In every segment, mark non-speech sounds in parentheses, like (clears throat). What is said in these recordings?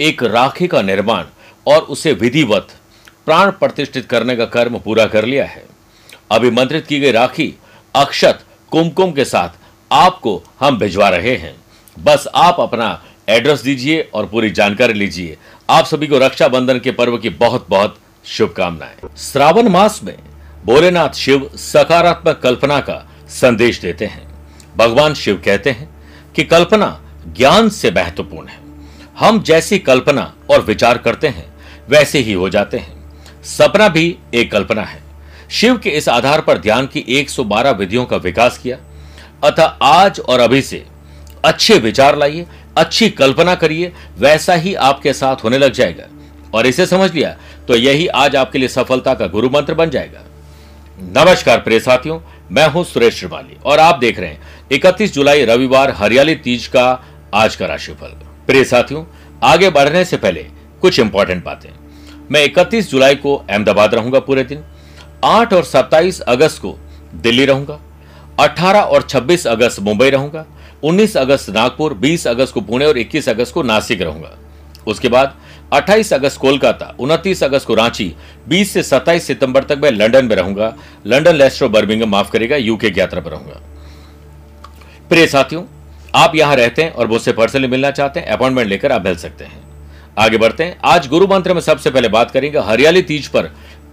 एक राखी का निर्माण और उसे विधिवत, प्राण प्रतिष्ठित करने का कर्म पूरा कर लिया है। अभिमंत्रित की गई राखी अक्षत कुमकुम के साथ आपको हम भिजवा रहे हैं। बस आप अपना एड्रेस दीजिए और पूरी जानकारी लीजिए। आप सभी को रक्षाबंधन के पर्व की बहुत बहुत शुभकामनाएँ। श्रावण मास में भोलेनाथ शिव सकारात्मक कल्पना का संदेश देते हैं। भगवान शिव कहते हैं कि कल्पना ज्ञान से महत्वपूर्ण है। हम जैसी कल्पना और विचार करते हैं, वैसे ही हो जाते हैं। सपना भी एक कल्पना है। शिव के इस आधार पर ध्यान की 112 विधियों का विकास किया। अतः आज और अभी से अच्छे विचार लाइए, अच्छी कल्पना करिए, वैसा ही आपके साथ होने लग जाएगा। और इसे समझ लिया तो यही आज आपके लिए सफलता का गुरु मंत्र बन जाएगा। नमस्कार प्रिय साथियों, मैं हूँ सुरेश श्रिवाली और आप देख रहे हैं 31 जुलाई रविवार हरियाली तीज का आज का राशिफल। प्रिय साथियों, आगे बढ़ने से पहले कुछ इंपॉर्टेंट बातें। मैं 31 जुलाई को अहमदाबाद रहूँगा पूरे दिन 8 और 27 अगस्त को दिल्ली रहूँगा 18 और 26 अगस्त मुंबई रहूँगा 19 अगस्त नागपुर 20 अगस्त को पुणे और 21 अगस्त को नासिक रहूँगा। उसके बाद 28 अगस्त कोलकाता 29 अगस्त को रांची 20 से 27 सितंबर तक मैं लंदन में रहूँगा, लंदन लेस्टर बर्मिंगम माफ़ करेगा यूके की यात्रा पर रहूँगा। प्रिय साथियों आप यहाँ रहते हैं और मुझसे पर्सनली मिलना चाहते हैं अपॉइंटमेंट लेकर आप मिल सकते हैं। आगे बढ़ते हैं। आज गुरु मंत्र में सबसे पहले बात करेंगे हरियाली तीज पर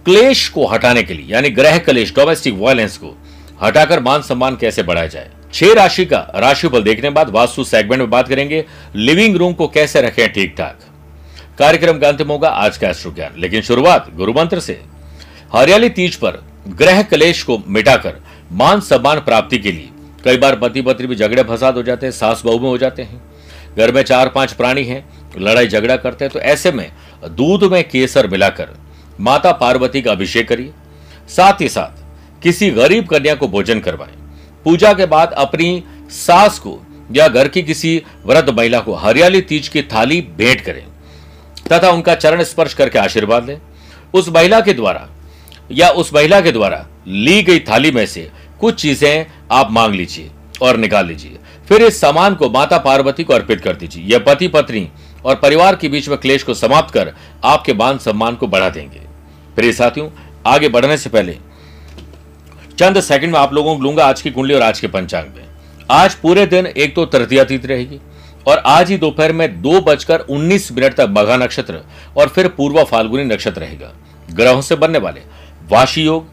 क्लेश को हटाने के लिए, यानी ग्रह क्लेश डोमेस्टिक वायलेंस को हटाकर मान सम्मान कैसे बढ़ाया जाए? छह राशि का राशिफल देखने बाद वास्तु सेगमेंट में बात करेंगे। लिविंग रूम को कैसे रखें ठीक ठाक कार्यक्रम का अंतिम होगा आज का एस्ट्रो ज्ञान। लेकिन शुरुआत गुरु मंत्र से। हरियाली तीज पर ग्रह कलेश को मिटाकर मान सम्मान प्राप्ति के लिए कई बार पति पत्नी भी झगड़े फसाद हो जाते हैं, सास बहू में हो जाते हैं। घर में चार पाँच प्राणी हैं, लड़ाई झगड़ा करते हैं तो ऐसे में दूध में केसर मिलाकर माता पार्वती का अभिषेक करिए। साथ ही साथ किसी गरीब कन्या को भोजन करवाएँ। पूजा के बाद अपनी सास को या घर की किसी वृद्ध महिला को हरियाली तीज की थाली भेंट करें तथा उनका चरण स्पर्श करके आशीर्वाद लें। उस महिला के द्वारा या उस महिला के द्वारा ली गई थाली में से कुछ चीज़ें आप मांग लीजिए और निकाल लीजिए। फिर इस सामान को माता पार्वती को अर्पित कर दीजिए। यह पति पत्नी और परिवार के बीच में क्लेश को समाप्त कर आपके मान सम्मान को बढ़ा देंगे। प्रिय साथियों, आगे बढ़ने से पहले चंद सेकंड में आप लोगों को लूँगा आज की कुंडली और आज के पंचांग में। आज पूरे दिन एक तो तृतीया तिथि रहेगी और आज ही दोपहर में दो बजकर उन्नीस मिनट तक मघा नक्षत्र और फिर पूर्वा फाल्गुनी नक्षत्र रहेगा। ग्रहों से बनने वाले वाशी योग,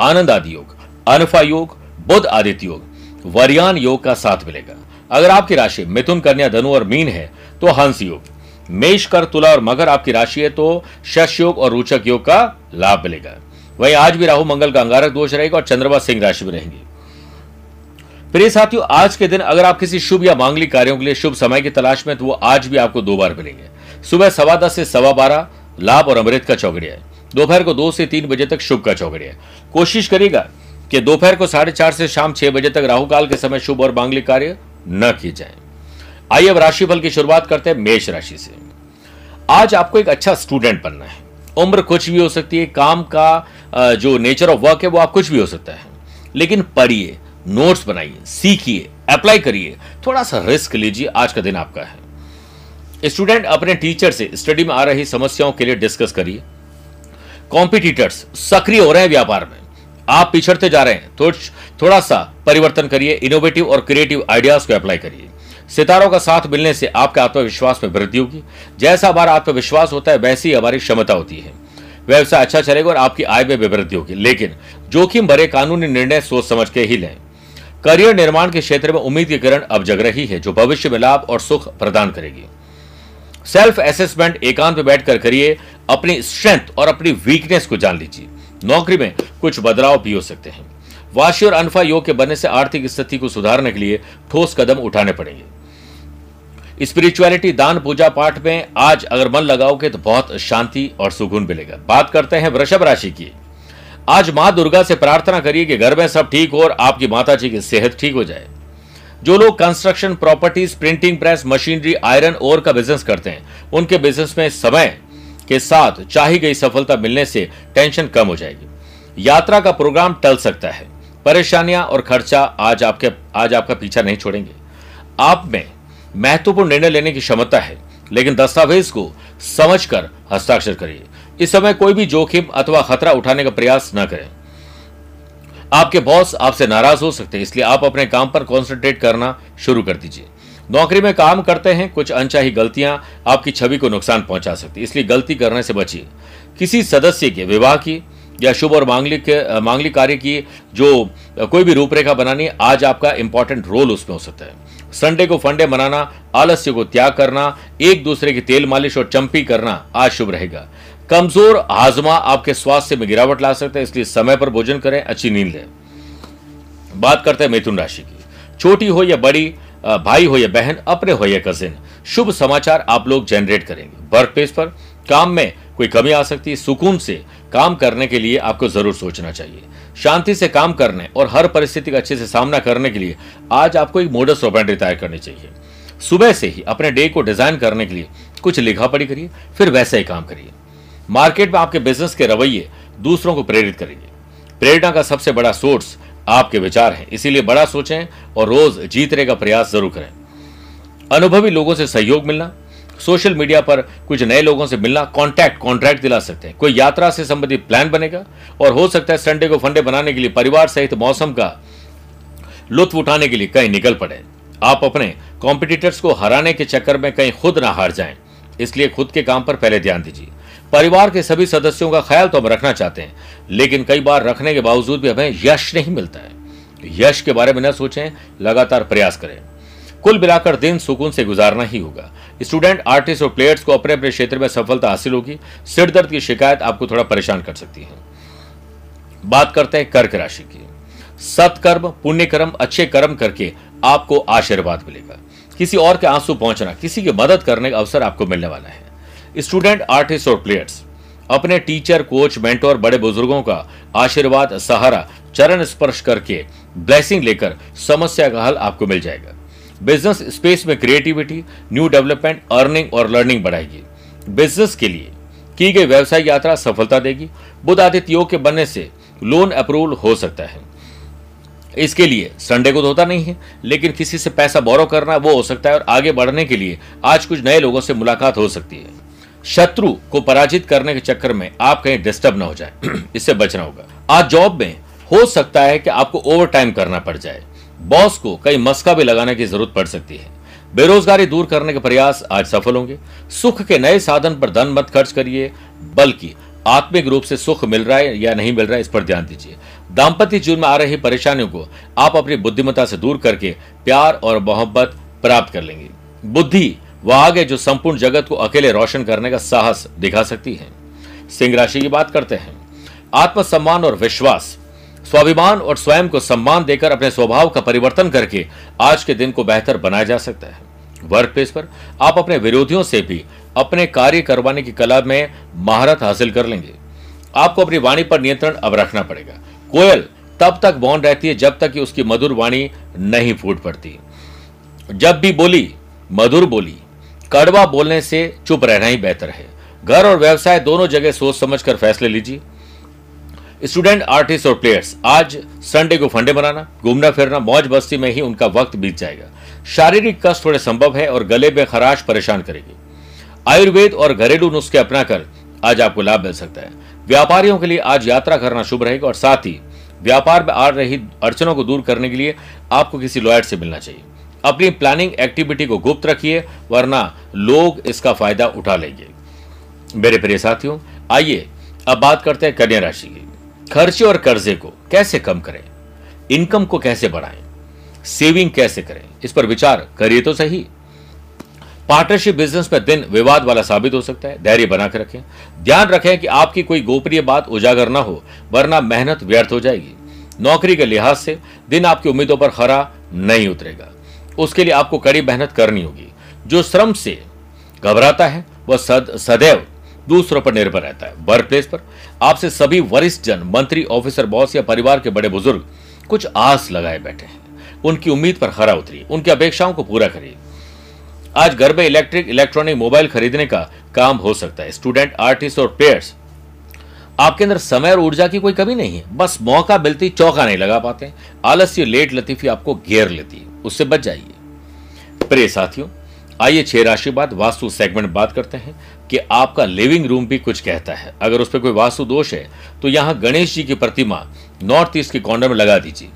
आनंद आदि योग। अनफा योग बुद्ध आदित्य योग, वरियान योग का साथ मिलेगा। अगर आपकी राशि मिथुन, कन्या, धनु और मीन है तो हंस योग। मेष कर, तुला और मगर आपकी राशि है तो शश योग और रोचक योग का लाभ मिलेगा। वहीं आज भी राहु, मंगल का अंगारक दोष रहेगा और चंद्रमा सिंह राशि में रहेंगे। प्रिय साथियों, आज के दिन अगर आप किसी शुभ या मांगलिक कार्यों के लिए शुभ समय की तलाश में तो वो आज भी आपको दो बार मिलेंगे। सुबह सवा दस से सवा बारह, लाभ और अमृत का चौकड़िया है। दोपहर को दो से तीन बजे तक शुभ का चौकड़िया है। कोशिश करिएगा कि दोपहर को साढ़े चार से शाम छह बजे तक राहु काल के समय शुभ और मांगलिक कार्य न किए जाए। आइए अब राशिफल की शुरुआत करते हैं मेष राशि से। आज आपको एक अच्छा स्टूडेंट बनना है। उम्र कुछ भी हो सकती है, काम का जो नेचर ऑफ़ वर्क है, वो आप कुछ भी हो सकता है। लेकिन पढ़िए नोट्स बनाइए, सीखिए अप्लाई करिए। थोड़ा सा रिस्क लीजिए, आज का दिन आपका है। स्टूडेंट अपने टीचर से स्टडी में आ रही समस्याओं के लिए डिस्कस करिए। कॉम्पिटिटर्स सक्रिय हो रहे हैं व्यापार में। आप पिछड़ते जा रहे हैं तो थोड़ा सा परिवर्तन करिए इनोवेटिव और क्रिएटिव आइडियाज़ को अप्लाई करिए। सितारों का साथ मिलने से आपके आत्मविश्वास में वृद्धि होगी। जैसा हमारा आत्मविश्वास होता है, वैसी हमारी क्षमता होती है। व्यवसाय अच्छा चलेगा और आपकी आय में वृद्धि होगी। लेकिन जोखिम भरे कानूनी निर्णय सोच समझ के ही लें। करियर निर्माण के क्षेत्र में उम्मीद की किरण अब जग रही है, जो भविष्य में लाभ और सुख प्रदान करेगी। सेल्फ असेसमेंट एकांत में बैठकर करिए, अपनी स्ट्रेंथ और अपनी वीकनेस को जान लीजिए। नौकरी में कुछ बदलाव भी हो सकते हैं। वाशी और अनफा योग के बनने से आर्थिक स्थिति को सुधारने के लिए ठोस कदम उठाने पड़ेंगे। स्पिरिचुअलिटी, दान, पूजा पाठ में आज अगर मन लगाओगे तो बहुत शांति और सुकून मिलेगा। बात करते हैं वृषभ राशि की। आज माँ दुर्गा से प्रार्थना करिए कि घर में सब ठीक हो और आपकी माता जी की सेहत ठीक हो जाए। जो लोग construction properties printing press machinery iron ore का बिज़नेस करते हैं, उनके बिज़नेस में समय के साथ चाही गई सफलता मिलने से टेंशन कम हो जाएगी। यात्रा का प्रोग्राम टल सकता है। परेशानियाँ और खर्चा आज आपके, आज आपका पीछा नहीं छोड़ेंगे। आप में महत्वपूर्ण निर्णय लेने की क्षमता है, लेकिन दस्तावेज़ को समझकर हस्ताक्षर करिए। इस समय कोई भी जोखिम अथवा खतरा उठाने का प्रयास न करें। आपके बॉस आपसे नाराज़ हो सकते हैं, इसलिए आप अपने काम पर कॉन्सेंट्रेट करना शुरू कर दीजिए। नौकरी में काम करते हैं, कुछ अनचाही गलतियाँ आपकी छवि को नुकसान पहुँचा सकती है। इसलिए गलती करने से बचिए। किसी सदस्य के विवाह की या शुभ और मांगलिक मांगलिक कार्य की जो कोई भी रूपरेखा बनानी, आज आपका इंपॉर्टेंट रोल उसमें हो सकता है। संडे को फंडे मनाना, आलस्य को त्याग करना, एक दूसरे की तेल मालिश और चंपी करना, आज शुभ रहेगा। कमज़ोर हाजमा आपके स्वास्थ्य में गिरावट ला सकता है, इसलिए समय पर भोजन करें, अच्छी नींद लें। बात करते हैं मिथुन राशि की। छोटी हो या बड़ी भाई हो या बहन, अपने हो या कजिन शुभ समाचार आप लोग जनरेट करेंगे। वर्क प्लेस पर काम में कोई कमी आ सकती है, सुकून से काम करने के लिए आपको ज़रूर सोचना चाहिए। शांति से काम करने और हर परिस्थिति का अच्छे से सामना करने के लिए आज आपको एक मोडस ऑपरेंडी तैयार करनी चाहिए। सुबह से ही अपने डे को डिज़ाइन करने के लिए कुछ लिखा पढ़ी करिए, फिर वैसा ही काम करिए। मार्केट में आपके बिज़नेस के रवैये दूसरों को प्रेरित करेंगे। प्रेरणा का सबसे बड़ा सोर्स आपके विचार हैं। इसीलिए बड़ा सोचें और रोज जीतने का प्रयास ज़रूर करें। अनुभवी लोगों से सहयोग मिलना, सोशल मीडिया पर कुछ नए लोगों से मिलना कॉन्टैक्ट कॉन्ट्रैक्ट दिला सकते हैं। कोई यात्रा से संबंधित प्लान बनेगा और हो सकता है संडे को फंडे बनाने के लिए परिवार सहित मौसम का लुत्फ उठाने के लिए कहीं निकल पड़े। आप अपने कॉम्पिटिटर्स को हराने के चक्कर में कहीं खुद ना हार जाएँ। इसलिए खुद के काम पर पहले ध्यान दीजिए। परिवार के सभी सदस्यों का ख्याल तो हम रखना चाहते हैं, लेकिन कई बार रखने के बावजूद भी हमें यश नहीं मिलता है। यश के बारे में न सोचें, लगातार प्रयास करें। कुल मिलाकर दिन सुकून से गुजारना ही होगा। स्टूडेंट, आर्टिस्ट और प्लेयर्स को अपने अपने क्षेत्र में सफलता हासिल होगी। सिर दर्द की शिकायत आपको थोड़ा परेशान कर सकती है। बात करते हैं कर्क राशि की। सत्कर्म पुण्य कर्म अच्छे कर्म करके आपको आशीर्वाद मिलेगा। किसी और के आँसू पहुँचना, किसी की मदद करने का अवसर आपको मिलने वाला है। स्टूडेंट, आर्टिस्ट और प्लेयर्स, अपने टीचर, कोच, मेंटोर, बड़े बुज़ुर्गों का आशीर्वाद, सहारा, चरण स्पर्श करके ब्लेसिंग लेकर समस्या का हल आपको मिल जाएगा। बिज़नेस स्पेस में क्रिएटिविटी, न्यू डेवलपमेंट, अर्निंग और लर्निंग बढ़ाएगी। बिज़नेस के लिए की गई व्यवसाय यात्रा सफलता देगी। बुध आदित्य योग के बनने से लोन अप्रूवल हो सकता है। इसके लिए संडे को तो होता नहीं है, लेकिन किसी से पैसा बोरो करना वो हो सकता है और आगे बढ़ने के लिए आज कुछ नए लोगों से मुलाकात हो सकती है। शत्रु को पराजित करने के चक्कर में आप कहीं डिस्टर्ब ना हो जाए। (clears throat) इससे बचना होगा। आज जॉब में हो सकता है कि आपको ओवर टाइम करना पड़ जाए। बॉस को कई मस्का भी लगाने की ज़रूरत पड़ सकती है। बेरोजगारी दूर करने के प्रयास आज सफल होंगे। सुख के नए साधन पर धन मत खर्च करिए, बल्कि आत्मिक रूप से सुख मिल रहा है या नहीं मिल रहा है इस पर ध्यान दीजिए। दाम्पत्य जीवन में आ रही परेशानियों को आप अपनी बुद्धिमत्ता से दूर करके प्यार और मोहब्बत प्राप्त कर लेंगे। बुद्धि वह आगे जो संपूर्ण जगत को अकेले रोशन करने का साहस दिखा सकती है। सिंह राशि की बात करते हैं। आत्मसम्मान और विश्वास, स्वाभिमान और स्वयं को सम्मान देकर अपने स्वभाव का परिवर्तन करके आज के दिन को बेहतर बनाया जा सकता है। वर्क प्लेस पर आप अपने विरोधियों से भी अपने कार्य करवाने की कला में महारत हासिल कर लेंगे। आपको अपनी वाणी पर नियंत्रण अब रखना पड़ेगा। कोयल, तब तक मौन रहती है जब तक कि उसकी मधुर वाणी नहीं फूट पड़ती। जब भी बोली, मधुर बोली। कड़वा बोलने से चुप रहना ही बेहतर है। घर और व्यवसाय दोनों जगह सोच समझ कर फैसले लीजिए। स्टूडेंट, आर्टिस्ट और प्लेयर्स, आज संडे को फंडे बनाना घूमना फिरना, मौज बस्ती में ही उनका वक्त बीत जाएगा। शारीरिक कष्ट थोड़े संभव है और गले में खराश परेशान करेगी। आयुर्वेद और घरेलू नुस्खे अपनाकर आज आपको लाभ मिल सकता है। व्यापारियों के लिए आज यात्रा करना शुभ रहेगा और साथ ही व्यापार में आ रही अड़चनों को दूर करने के लिए आपको किसी लॉयर से मिलना चाहिए। अपनी प्लानिंग एक्टिविटी को गुप्त रखिए, वरना लोग इसका फ़ायदा उठा लेंगे। मेरे प्रिय साथियों, आइए अब बात करते हैं कन्या राशि की। खर्चे और कर्जे को कैसे कम करें? इनकम को कैसे बढ़ाएँ? सेविंग कैसे करें? इस पर विचार करिए तो सही। पार्टनरशिप बिज़नेस में दिन विवाद वाला साबित हो सकता है। धैर्य बनाकर रखें। ध्यान रखें कि आपकी कोई गोपनीय बात उजागर ना हो, वरना मेहनत व्यर्थ हो जाएगी। नौकरी के लिहाज से दिन आपकी उम्मीदों पर खरा नहीं उतरेगा। उसके लिए आपको कड़ी मेहनत करनी होगी। जो श्रम से घबराता है वह सद, सदैव दूसरों पर निर्भर रहता है। वर्क प्लेस पर आपसे सभी वरिष्ठ जन मंत्री ऑफिसर बॉस या परिवार के बड़े बुज़ुर्ग कुछ आस लगाए बैठे हैं। उनकी उम्मीद पर खरा उतरी उनकी अपेक्षाओं को पूरा करिए। आज घर में इलेक्ट्रिक इलेक्ट्रॉनिक मोबाइल खरीदने का काम हो सकता है। स्टूडेंट आर्टिस्ट और प्लेयर्स आपके अंदर समय और ऊर्जा की कोई कमी नहीं है। बस मौका मिलती चौका नहीं लगा पाते आलस्य लेट लतीफी आपको घेर लेती है। उससे बच जाइए। प्रिय साथियों, आइए छह राशि बाद वास्तु सेगमेंट बात करते हैं कि आपका लिविंग रूम भी कुछ कहता है। अगर उस पर कोई वास्तु दोष है तो यहाँ गणेश जी की प्रतिमा नॉर्थ ईस्ट के कॉर्नर में लगा दीजिए।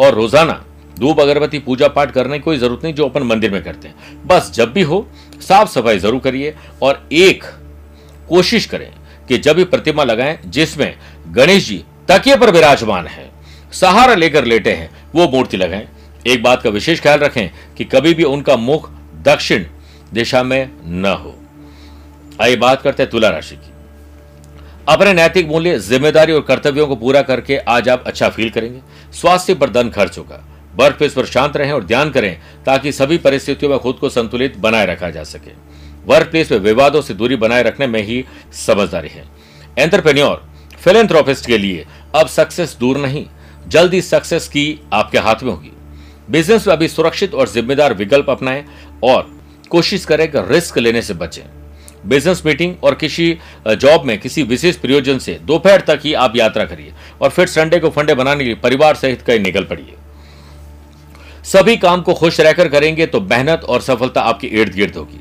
और रोज़ाना धूप, अगरबत्ती पूजा पाठ करने की कोई ज़रूरत नहीं जो अपन मंदिर में करते हैं। बस जब भी हो साफ़ सफ़ाई ज़रूर करिए और एक कोशिश करें कि जब भी प्रतिमा लगाएँ, जिसमें गणेश जी तकिए पर विराजमान है, सहारा लेकर लेटे हैं, वो मूर्ति लगाएँ। एक बात का विशेष ख्याल रखें कि कभी भी उनका मुख दक्षिण दिशा में न हो। आइए बात करते हैं तुला राशि की। अपने नैतिक मूल्य, ज़िम्मेदारी और कर्तव्यों को पूरा करके आज आप अच्छा फील करेंगे। स्वास्थ्य पर धन खर्च होगा। वर्क प्लेस पर शांत रहें और ध्यान करें ताकि सभी परिस्थितियों में खुद को संतुलित बनाए रखा जा सके। वर्क प्लेस में विवादों से दूरी बनाए रखने में ही समझदारी है। एंटरप्रेन्योर, फिलेंथ्रोपिस्ट के लिए अब सक्सेस दूर नहीं। जल्दी सक्सेस की आपके हाथ में होगी। बिज़नेस में अभी सुरक्षित और जिम्मेदार विकल्प अपनाएँ और कोशिश करें कि रिस्क लेने से बचें। बिज़नेस मीटिंग और किसी जॉब में किसी विशेष प्रयोजन से दोपहर तक ही आप यात्रा करिए और फिर संडे को फंडे बनाने के लिए परिवार सहित कहीं निकल पड़िए। सभी काम को खुश रहकर करेंगे तो मेहनत और सफलता आपके इर्द गिर्द होगी।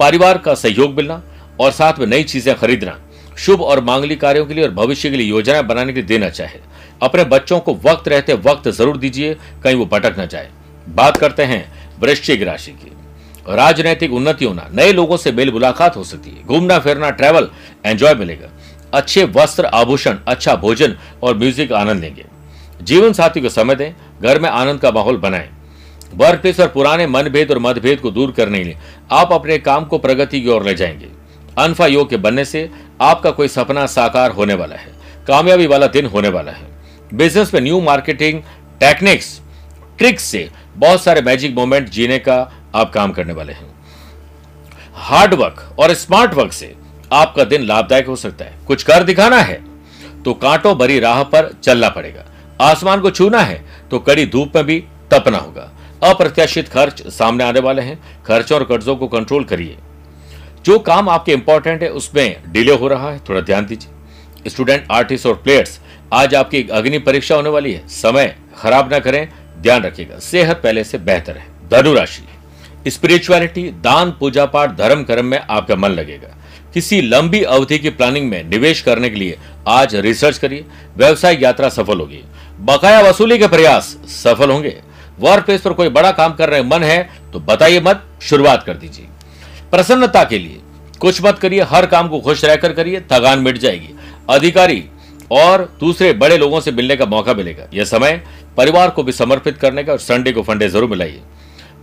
परिवार का सहयोग मिलना और साथ में नई चीज़ें खरीदना, शुभ और मांगलिक कार्यों के लिए और भविष्य के लिए योजनाएँ बनाने के लिए देना चाहे अपने बच्चों को वक्त रहते वक्त ज़रूर दीजिए, कहीं वो भटक न जाए। बात करते हैं वृश्चिक राशि की। राजनैतिक उन्नति होना नए लोगों से मेल मुलाकात हो सकती है। घूमना, फिरना ट्रैवल एंजॉय मिलेगा। अच्छे वस्त्र आभूषण अच्छा भोजन और म्यूज़िक आनंद लेंगे। जीवन साथी को समय दें, घर में आनंद का माहौल बनाएँ। वर्क प्लेस और पुराने मनभेद और मतभेद को दूर करने के लिए आप अपने काम को प्रगति की ओर ले जाएँगे। अनफा योग के बनने से आपका कोई सपना साकार होने वाला है। कामयाबी वाला दिन होने वाला है। बिज़नेस में न्यू मार्केटिंग टेक्निक्स, ट्रिक्स से बहुत सारे मैजिक मोमेंट जीने का आप काम करने वाले हैं। हार्ड वर्क और स्मार्ट वर्क से आपका दिन लाभदायक हो सकता है। कुछ कर दिखाना है तो कांटों भरी राह पर चलना पड़ेगा। आसमान को छूना है तो कड़ी धूप में भी तपना होगा। अप्रत्याशित खर्च सामने आने वाले हैं। खर्चों और कर्जों को कंट्रोल करिए। जो काम आपके इंपॉर्टेंट है, उसमें डिले हो रहा है, थोड़ा ध्यान दीजिए। स्टूडेंट आर्टिस्ट और प्लेयर्स आज आपकी अग्नि परीक्षा होने वाली है। समय खराब ना करें, ध्यान रखिएगा। सेहत पहले से बेहतर है। धनुराशि स्पिरिचुअलिटी दान, पूजा पाठ, धर्म कर्म में आपका मन लगेगा। किसी लंबी अवधि की प्लानिंग में निवेश करने के लिए आज रिसर्च करिए। व्यवसायिक यात्रा सफल होगी। बकाया वसूली के प्रयास सफल होंगे। वर्क प्लेस पर कोई बड़ा काम कर रहे मन है तो बताइए मत, शुरुआत कर दीजिए। प्रसन्नता के लिए कुछ मत करिए, हर काम को खुश रहकर करिए, थकान मिट जाएगी। अधिकारी और दूसरे बड़े लोगों से मिलने का मौका मिलेगा। यह समय परिवार को भी समर्पित करने का और संडे को फंडे ज़रूर मिलाइए।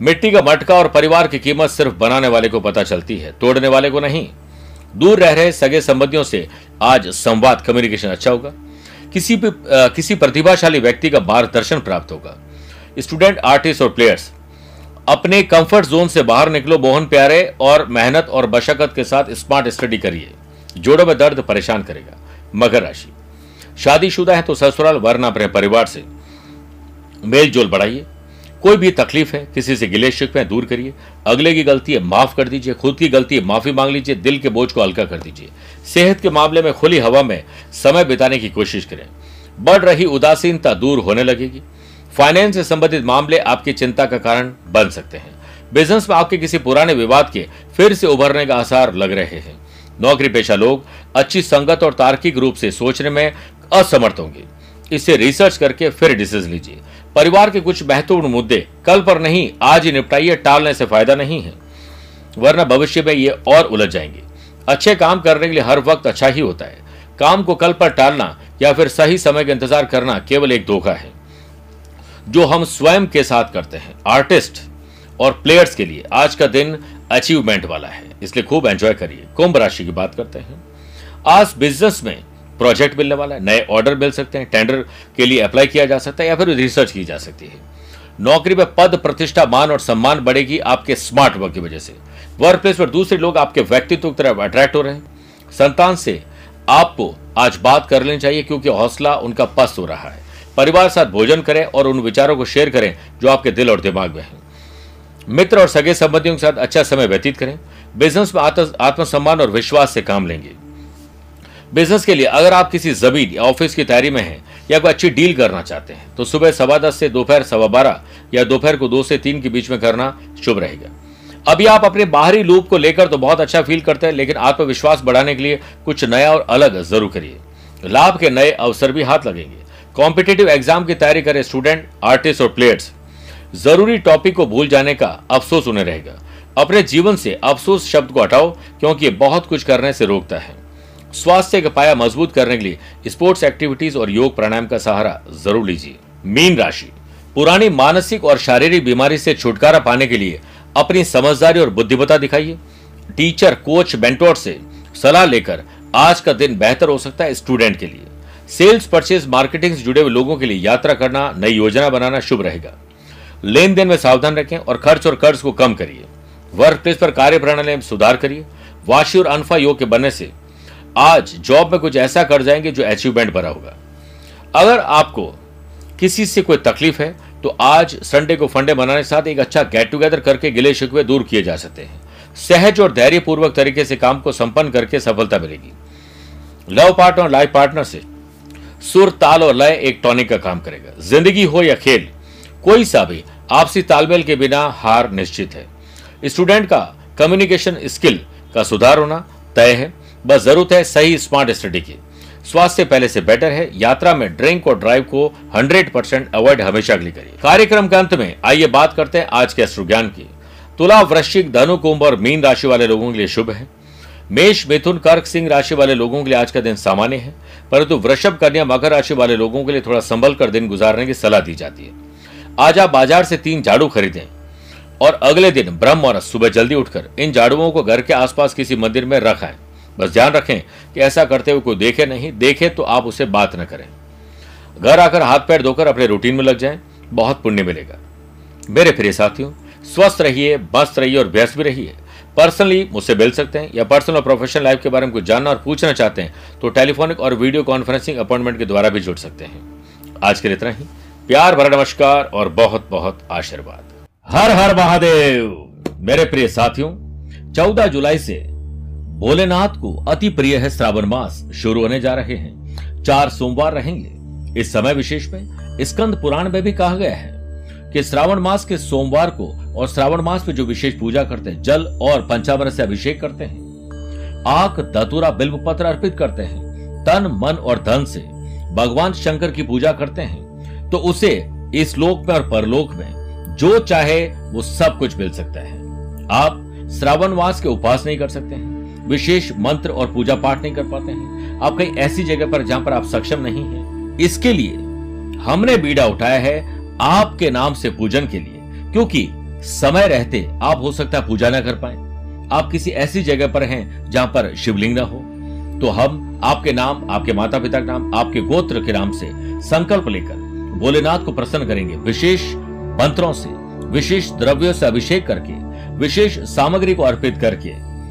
मिट्टी का मटका और परिवार की कीमत सिर्फ़ बनाने वाले को पता चलती है, तोड़ने वाले को नहीं। दूर रह रहे सगे संबंधियों से आज संवाद कम्युनिकेशन अच्छा होगा। किसी भी किसी प्रतिभाशाली व्यक्ति का मार्गदर्शन प्राप्त होगा। स्टूडेंट आर्टिस्ट और प्लेयर्स अपने कंफर्ट जोन से बाहर निकलो, मोहन प्यारे और मेहनत और बशकत के साथ स्मार्ट स्टडी करिए। जोड़ों में दर्द परेशान करेगा। मकर राशि। शादीशुदा है तो ससुराल, वरना अपने परिवार से। मेल जोल बढ़ाइए। कोई भी तकलीफ़ है, किसी से गिले शिकवे दूर करिए। अगले की गलती है, माफ़ कर दीजिए। खुद की गलती है, माफ़ी मांग लीजिए। दिल के बोझ को हल्का कर दीजिए। सेहत के मामले में खुली हवा में समय बिताने की कोशिश करें। बढ़ रही उदासीनता दूर होने लगेगी। फाइनेंस से संबंधित मामले आपकी चिंता का कारण बन सकते हैं। बिज़नेस में आपके किसी पुराने विवाद के फिर से उभरने का आसार लग रहे हैं। नौकरी पेशा लोग अच्छी संगत और तार्किक रूप से सोचने में असमर्थ होंगे। इसे रिसर्च करके फिर डिसीज़न लीजिए। परिवार के कुछ महत्वपूर्ण मुद्दे कल पर नहीं, आज ही निपटाइए, टालने से फ़ायदा नहीं है। वरना भविष्य में ये और उलझ जाएँगे। अच्छे काम करने के लिए हर वक्त अच्छा ही होता है। काम को कल पर टालना या फिर सही समय का इंतज़ार करना केवल एक धोखा है। जो हम स्वयं के साथ करते हैं आर्टिस्ट और प्लेयर्स के लिए, आज का दिन अचीवमेंट वाला है। इसलिए खूब एंजॉय करिए। कुंभ राशि की बात करते हैं। आज बिज़नेस में प्रोजेक्ट मिलने वाला है, नए ऑर्डर मिल सकते हैं, टेंडर के लिए अप्लाई किया जा सकता है या फिर रिसर्च की जा सकती है। नौकरी में पद, प्रतिष्ठा, मान और सम्मान बढ़ेगी आपके स्मार्ट वर्क की वजह से। वर्क प्लेस पर दूसरे लोग आपके व्यक्तित्व की तरफ़ अट्रैक्ट हो रहे हैं। संतान से आपको आज बात कर लेनी चाहिए क्योंकि हौसला उनका पस्त हो रहा है। परिवार साथ भोजन करें और उन विचारों को शेयर करें जो आपके दिल और दिमाग में हैं। मित्र और सगे संबंधियों के साथ अच्छा समय व्यतीत करें। बिज़नेस में आत्मसम्मान और विश्वास से काम लेंगे। बिज़नेस के लिए अगर आप किसी ज़मीन या ऑफ़िस की तैयारी में हैं या कोई अच्छी डील करना चाहते हैं तो सुबह सवा दस से दोपहर सवा बारह या दोपहर को दो से तीन के बीच में करना शुभ रहेगा। अभी आप अपने बाहरी लूप को लेकर तो बहुत अच्छा फील करते हैं, लेकिन आत्मविश्वास बढ़ाने के लिए कुछ नया और अलग ज़रूर करिए। लाभ के नए अवसर भी हाथ लगेंगे। कॉम्पिटेटिव एग्ज़ाम की तैयारी करें स्टूडेंट आर्टिस्ट और प्लेयर्स ज़रूरी टॉपिक को भूल जाने का अफसोस उन्हें रहेगा। अपने जीवन से अफसोस शब्द को हटाओ, क्योंकि ये बहुत कुछ करने से रोकता है। स्वास्थ्य का पाया मज़बूत करने के लिए स्पोर्ट्स एक्टिविटीज़ और योग प्राणायाम का सहारा ज़रूर लीजिए। मीन राशि। पुरानी मानसिक और शारीरिक बीमारी से छुटकारा पाने के लिए अपनी समझदारी और बुद्धिमता दिखाइए। टीचर, कोच बेंटोर से सलाह लेकर आज का दिन बेहतर हो सकता है स्टूडेंट के लिए। सेल्स परचेज मार्केटिंग से जुड़े हुए लोगों के लिए यात्रा करना, नई योजना बनाना शुभ रहेगा। लेन देन में सावधान रखें और खर्च और कर्ज को कम करिए। वर्क प्लेस पर कार्य प्रणाली में सुधार करिए। वाशी और अनफा योग के बनने से आज जॉब में कुछ ऐसा कर जाएँगे जो अचीवमेंट भरा होगा। अगर आपको किसी से कोई तकलीफ़ है तो आज संडे को फंडे बनाने के साथ एक अच्छा गेट टुगेदर करके गिले शिकवे दूर किए जा सकते हैं। सहज और धैर्यपूर्वक तरीके से काम को संपन्न करके सफलता मिलेगी। लव पार्टनर और लाइफ पार्टनर से सुर, ताल और लय एक टॉनिक का काम करेगा। ज़िंदगी हो या खेल, कोई सा भी आपसी तालमेल के बिना हार निश्चित है। स्टूडेंट का कम्युनिकेशन स्किल का सुधार होना तय है। बस ज़रूरत है सही स्मार्ट स्टडी की। स्वास्थ्य पहले से बेटर है, यात्रा में ड्रिंक और ड्राइव को 100 परसेंट अवॉइड हमेशा के लिए करिए। कार्यक्रम के अंत में आइए बात करते हैं आज के अश्रु ज्ञान की। तुला वृश्चिक, धनु कुंभ और मीन राशि वाले लोगों के लिए शुभ है। मेष, मिथुन, कर्क, सिंह राशि वाले लोगों के लिए आज का दिन सामान्य है, परंतु वृषभ, कन्या, मकर राशि वाले लोगों के लिए थोड़ा संभल कर दिन गुजारने की सलाह दी जाती है। आज आप बाज़ार से तीन झाड़ू खरीदें और अगले दिन ब्रह्म और सुबह जल्दी उठकर इन झाड़ुओं को घर के आसपास किसी मंदिर में रखाएँ बस ध्यान रखें कि ऐसा करते हुए कोई देखे नहीं, देखे तो आप उसे बात न करें। घर आकर हाथ पैर धोकर अपने रूटीन में लग जाएँ, बहुत पुण्य मिलेगा। मेरे प्रिय साथियों, स्वस्थ रहिए, मस्त रहिए और व्यस्त भी रहिए। पर्सनली मुझसे मिल सकते हैं या पर्सनल और प्रोफेशनल लाइफ के बारे में कुछ जानना और पूछना चाहते हैं तो टेलीफोनिक और वीडियो कॉन्फ्रेंसिंग अपॉइंटमेंट के द्वारा भी जुड़ सकते हैं। आज के लिए इतना ही। प्यार भरा नमस्कार और बहुत बहुत आशीर्वाद। हर हर महादेव। मेरे प्रिय साथियों, चौदह जुलाई से भोलेनाथ को अति प्रिय है श्रावण मास। शुरू होने जा रहे हैं। चार सोमवार रहेंगे। इस समय विशेष में स्कंद पुराण में भी कहा गया है कि श्रावण मास के सोमवार को और श्रावण मास में जो विशेष पूजा करते हैं, जल और पंचामृत से अभिषेक करते हैं, आक दतुरा बिल्व पत्र अर्पित करते हैं, तन, मन और धन से भगवान शंकर की पूजा करते हैं तो उसे इस लोक में और परलोक में जो चाहे वो सब कुछ मिल सकता है। आप श्रावण मास के उपवास नहीं कर सकते हैं। विशेष मंत्र और पूजा पाठ नहीं कर पाते हैं। आप कहीं ऐसी जगह पर जहाँ पर आप सक्षम नहीं है, इसके लिए हमने बीड़ा उठाया है आपके नाम से पूजन के लिए, क्योंकि समय रहते आप हो सकता है पूजा ना कर पाए। आप किसी ऐसी जगह पर हैं जहाँ पर शिवलिंग ना हो। तो हम आपके नाम, आपके माता पिता के नाम, आपके गोत्र के नाम से संकल्प लेकर भोलेनाथ को प्रसन्न करेंगे। विशेष मंत्रों से, विशेष द्रव्यों से अभिषेक करके, विशेष सामग्री को अर्पित करके